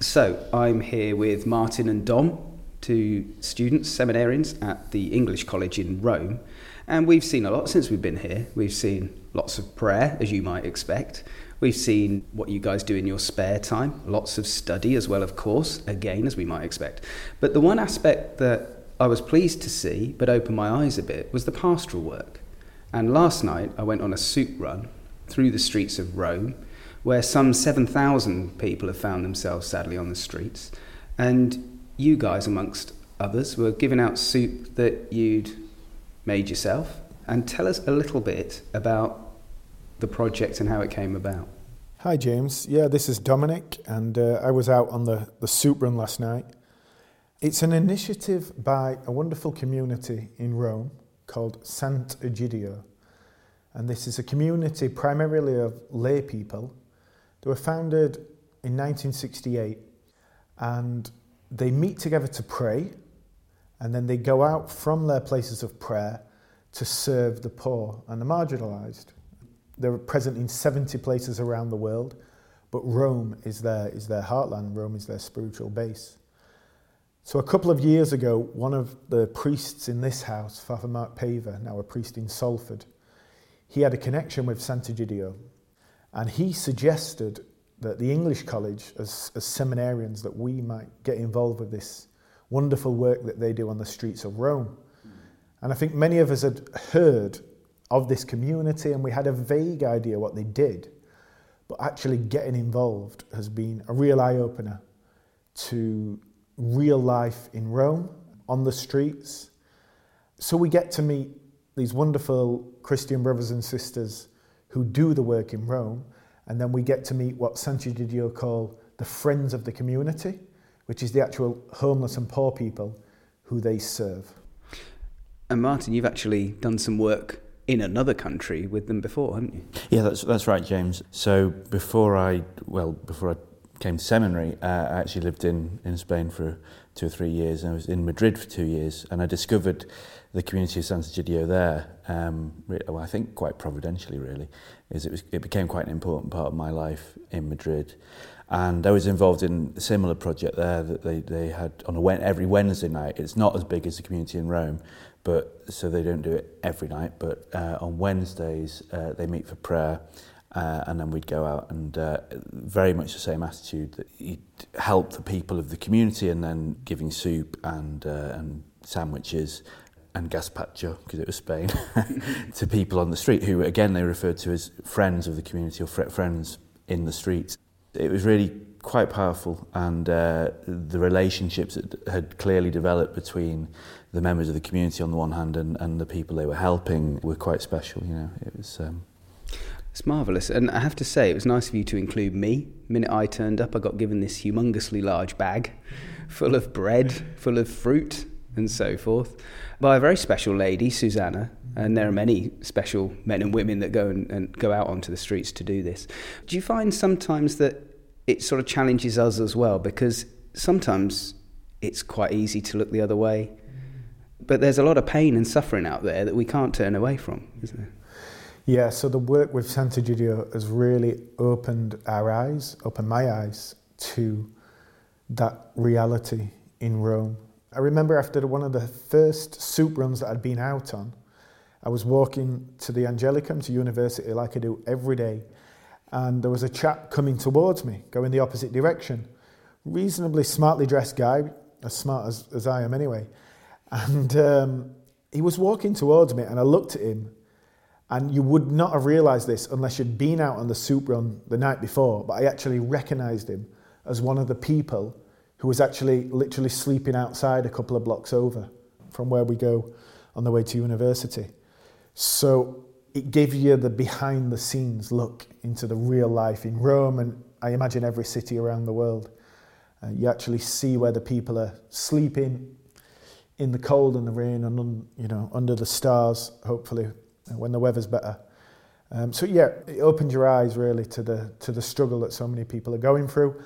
So, I'm here with Martin and Dom, two students, seminarians at the English College in Rome. And we've seen a lot since we've been here. We've seen lots of prayer, as you might expect. We've seen what you guys do in your spare time, lots of study as well, of course, again, as we might expect. But the one aspect that I was pleased to see, but opened my eyes a bit, was the pastoral work. And last night I went on a soup run through the streets of Rome, where some 7,000 people have found themselves sadly on the streets. And you guys, amongst others, were giving out soup that you'd made yourself. And tell us a little bit about the project and how it came about. Hi, James. Yeah, this is Dominic, and uh, I was out on the, the soup run last night. It's an initiative by a wonderful community in Rome called Sant'Egidio. And this is a community primarily of lay people. They were founded in 1968 and they meet together to pray and then they go out from their places of prayer to serve the poor and the marginalized. They're present in 70 places around the world, but Rome is their, is their heartland, Rome is their spiritual base. So, a couple of years ago, one of the priests in this house, Father Mark Paver, now a priest in Salford, he had a connection with Sant'Egidio, And he suggested that the English College, as, as seminarians, that we might get involved with this wonderful work that they do on the streets of Rome. And I think many of us had heard of this community and we had a vague idea what they did. But actually getting involved has been a real eye opener to real life in Rome, on the streets. So we get to meet these wonderful Christian brothers and sisters who do the work in Rome, and then we get to meet what Sant'Egidio call the friends of the community, which is the actual homeless and poor people who they serve. And Martin, you've actually done some work in another country with them before, haven't you? Yeah, that's that's right, James. So before I well before I came to seminary, uh, I actually lived in, in Spain for two or three years. And I was in Madrid for two years, and I discovered the community of Santa Gidio there, um, well, I think quite providentially really, is it, was, it became quite an important part of my life in Madrid. And I was involved in a similar project there that they, they had on a, every Wednesday night. It's not as big as the community in Rome, but so they don't do it every night. But uh, on Wednesdays, uh, they meet for prayer uh, and then we'd go out and uh, very much the same attitude that you'd help the people of the community and then giving soup and uh, and sandwiches and gazpacho because it was Spain to people on the street who again they referred to as friends of the community or friends in the streets. It was really quite powerful and uh, the relationships that had clearly developed between the members of the community on the one hand and, and the people they were helping were quite special you know it was um, It's marvellous. And I have to say, it was nice of you to include me. The minute I turned up, I got given this humongously large bag full of bread, full of fruit, and so forth, by a very special lady, Susanna. And there are many special men and women that go and, and go out onto the streets to do this. Do you find sometimes that it sort of challenges us as well? Because sometimes it's quite easy to look the other way. But there's a lot of pain and suffering out there that we can't turn away from, isn't there? Yeah, so the work with Santa Sant'Egidio has really opened our eyes, opened my eyes to that reality in Rome. I remember after one of the first soup runs that I'd been out on, I was walking to the Angelicum, to university, like I do every day, and there was a chap coming towards me, going the opposite direction. Reasonably smartly dressed guy, as smart as, as I am anyway. And um, he was walking towards me, and I looked at him, and you would not have realised this unless you'd been out on the soup run the night before, but I actually recognised him as one of the people who was actually literally sleeping outside a couple of blocks over from where we go on the way to university. So it gave you the behind the scenes look into the real life in Rome and I imagine every city around the world. Uh, you actually see where the people are sleeping in the cold and the rain and un, you know under the stars hopefully when the weather's better. Um, so yeah, it opened your eyes really to the to the struggle that so many people are going through.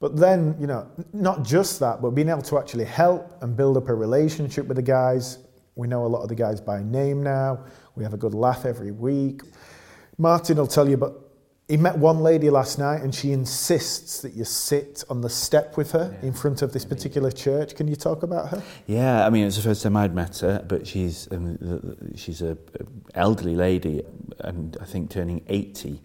But then, you know, not just that, but being able to actually help and build up a relationship with the guys. We know a lot of the guys by name now. We have a good laugh every week. Martin will tell you, but he met one lady last night and she insists that you sit on the step with her Yeah. in front of this particular church. Can you talk about her? Yeah, I mean, it's the first time I'd met her, but she's um, she's a a elderly lady, and I think turning 80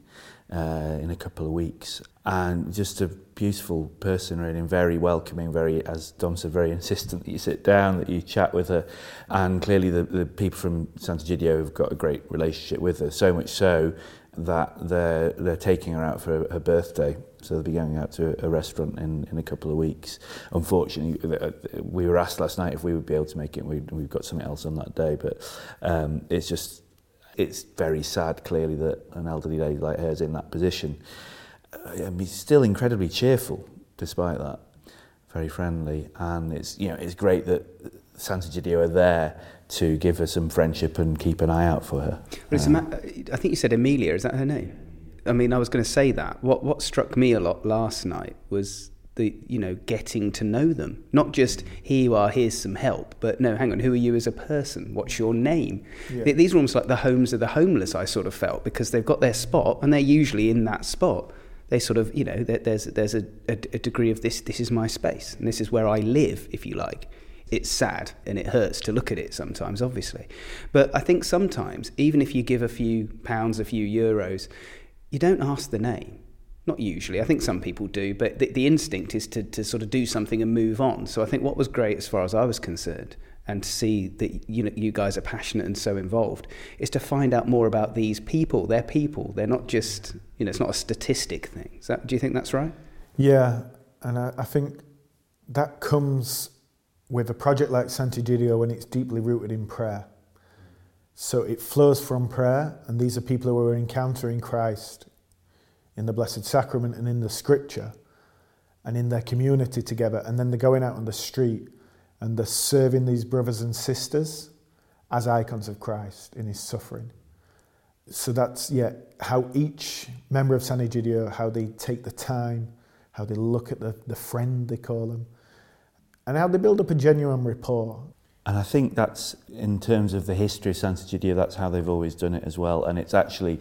uh, in a couple of weeks. And just a beautiful person, really, and very welcoming, very, as Dom said, very insistent that you sit down, that you chat with her. And clearly, the, the people from Sant'Egidio have got a great relationship with her, so much so that they're, they're taking her out for her birthday. So they'll be going out to a restaurant in, in a couple of weeks. Unfortunately, we were asked last night if we would be able to make it. We, we've got something else on that day, but um, it's just it's very sad, clearly, that an elderly lady like her is in that position. Uh, I mean, still incredibly cheerful, despite that. Very friendly, and it's you know it's great that Sant'Egidio are there to give her some friendship and keep an eye out for her. But Um, I think you said Amelia. Is that her name? I mean, I was going to say that. What what struck me a lot last night was the you know getting to know them. Not just here you are, here's some help, but no, hang on, who are you as a person? What's your name? Yeah. These are almost like the homes of the homeless. I sort of felt because they've got their spot and they're usually in that spot. They sort of you know there's there's a, a, a degree of this this is my space and this is where I live, if you like it's sad and it hurts to look at it sometimes, obviously. But I think sometimes, even if you give a few pounds, a few euros, you don't ask the name. Not usually. I think some people do, but the, the instinct is to, to sort of do something and move on. So I think what was great as far as I was concerned, and to see that you know you guys are passionate and so involved, is to find out more about these people. They're people. They're not just you know it's not a statistic thing. That, do you think that's right? Yeah, and I, I think that comes with a project like Sant'Egidio when it's deeply rooted in prayer. So it flows from prayer, and these are people who are encountering Christ in the Blessed Sacrament and in the Scripture and in their community together. And then they're going out on the street and they're serving these brothers and sisters as icons of Christ in his suffering. So that's, yeah, how each member of Sant'Egidio, how they take the time, how they look at the, the friend, they call them, and how they build up a genuine rapport. And I think that's, in terms of the history of Sant'Egidio, that's how they've always done it as well. And it's actually,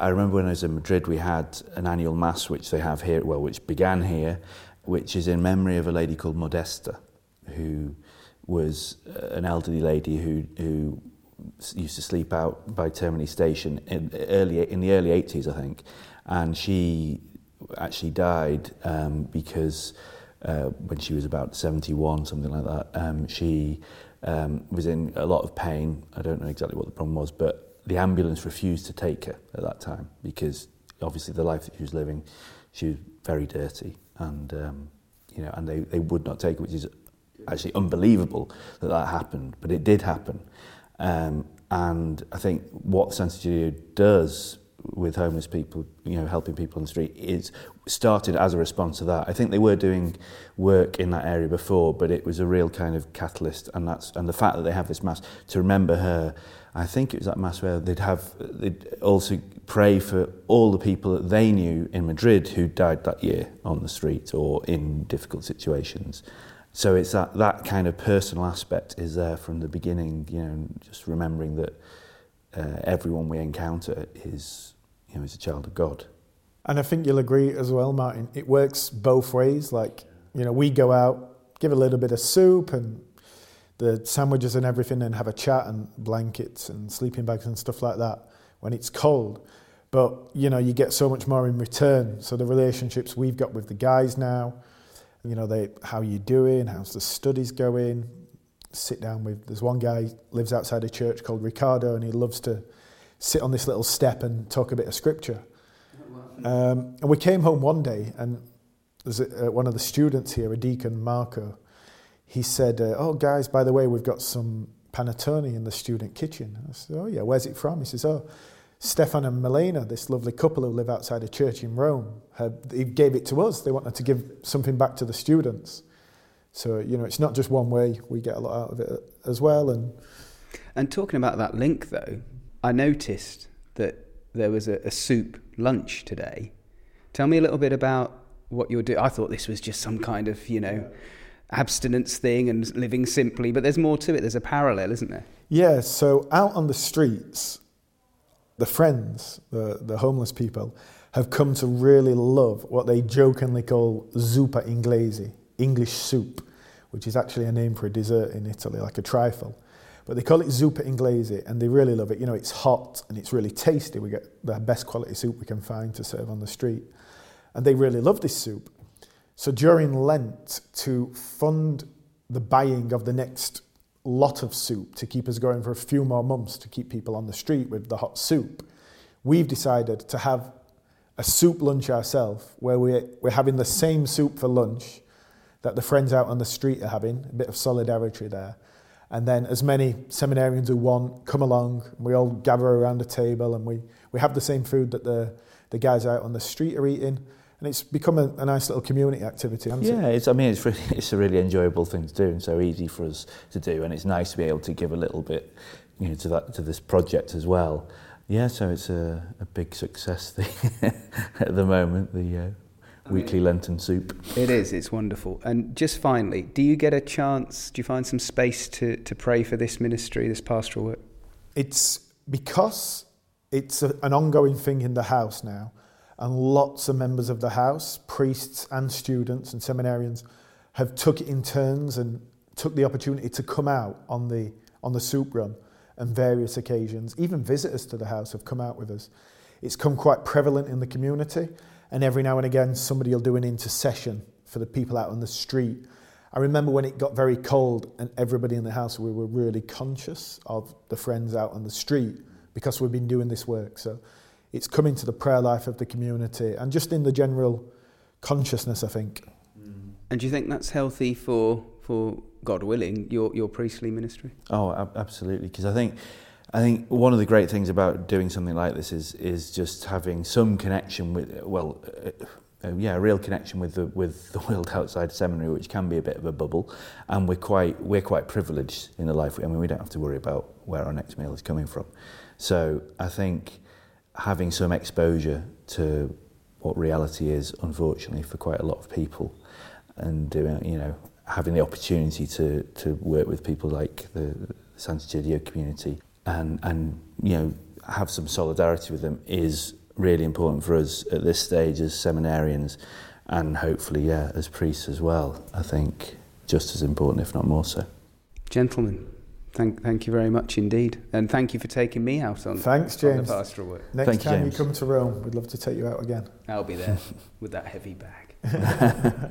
I remember when I was in Madrid, we had an annual mass, which they have here, well, which began here, which is in memory of a lady called Modesta, who was uh, an elderly lady who, who used to sleep out by Termini Station in, early, in the early 80s, I think. And she actually died um, because uh, when she was about 71, something like that, um, she um, was in a lot of pain. I don't know exactly what the problem was, but the ambulance refused to take her at that time because obviously the life that she was living, she was very dirty and um, you know, and they, they would not take her which is actually unbelievable that that happened, but it did happen. Um, and I think what Santa does with homeless people, you know, helping people on the street, it's started as a response to that. I think they were doing work in that area before, but it was a real kind of catalyst, and that's and the fact that they have this mass to remember her. I think it was that mass where they'd have they'd also pray for all the people that they knew in Madrid who died that year on the street or in difficult situations. So it's that that kind of personal aspect is there from the beginning, you know, just remembering that uh, everyone we encounter is, you know, is a child of God. And I think you'll agree as well, Martin. It works both ways. Like, you know, we go out, give a little bit of soup and the sandwiches and everything, and have a chat and blankets and sleeping bags and stuff like that when it's cold. But, you know, you get so much more in return. So the relationships we've got with the guys now, you know, they, how you doing? How's the studies going? Sit down with, there's one guy lives outside a church called Ricardo, and he loves to sit on this little step and talk a bit of scripture. Um, and we came home one day, and there's a, uh, one of the students here, a deacon, Marco, he said, uh, Oh, guys, by the way, we've got some panettone in the student kitchen. I said, Oh, yeah, where's it from? He says, Oh, Stefan and Melena, this lovely couple who live outside a church in Rome, he gave it to us. They wanted to give something back to the students. So, you know, it's not just one way, we get a lot out of it as well. And And talking about that link, though, I noticed that there was a, a soup lunch today. Tell me a little bit about what you're doing. I thought this was just some kind of, you know, abstinence thing and living simply, but there's more to it. There's a parallel, isn't there? Yeah, so out on the streets, the friends, the, the homeless people, have come to really love what they jokingly call zuppa inglese, English soup, which is actually a name for a dessert in Italy, like a trifle. But they call it zuppa inglese and they really love it. You know, it's hot and it's really tasty. We get the best quality soup we can find to serve on the street. And they really love this soup. So during Lent, to fund the buying of the next lot of soup to keep us going for a few more months to keep people on the street with the hot soup, we've decided to have a soup lunch ourselves where we're, we're having the same soup for lunch that the friends out on the street are having, a bit of solidarity there. And then as many seminarians who want come along, we all gather around a table and we, we have the same food that the, the guys out on the street are eating. And it's become a, a nice little community activity, yeah, it? it's, I mean, it's, really, it's a really enjoyable thing to do and so easy for us to do. And it's nice to be able to give a little bit you know, to, that, to this project as well. Yeah, so it's a, a big success thing at the moment, the uh, weekly Lenten soup. It is, it's wonderful. And just finally, do you get a chance, do you find some space to, to pray for this ministry, this pastoral work? It's because it's a, an ongoing thing in the house now, and lots of members of the house, priests and students and seminarians, have took it in turns and took the opportunity to come out on the on the soup run and various occasions. Even visitors to the house have come out with us. It's come quite prevalent in the community, and every now and again somebody will do an intercession for the people out on the street. I remember when it got very cold and everybody in the house we were really conscious of the friends out on the street because we've been doing this work. So it's come into the prayer life of the community and just in the general consciousness, I think. Mm. And do you think that's healthy for, for God willing, your, your priestly ministry? Oh, ab- absolutely. Because I think, I think one of the great things about doing something like this is is just having some connection with, well, uh, uh, yeah, a real connection with the with the world outside seminary, which can be a bit of a bubble, and we're quite we're quite privileged in the life. I mean, we don't have to worry about where our next meal is coming from. So I think having some exposure to what reality is, unfortunately, for quite a lot of people, and doing you know having the opportunity to to work with people like the Sant'Egidio community and and you know have some solidarity with them is really important for us at this stage as seminarians and hopefully yeah as priests as well I think just as important if not more so Gentlemen, thank, thank you very much indeed. And thank you for taking me out on, Thanks, James. on the James. pastoral work. Next Thank time you James. come to Rome, we'd love to take you out again. I'll be there with that heavy bag.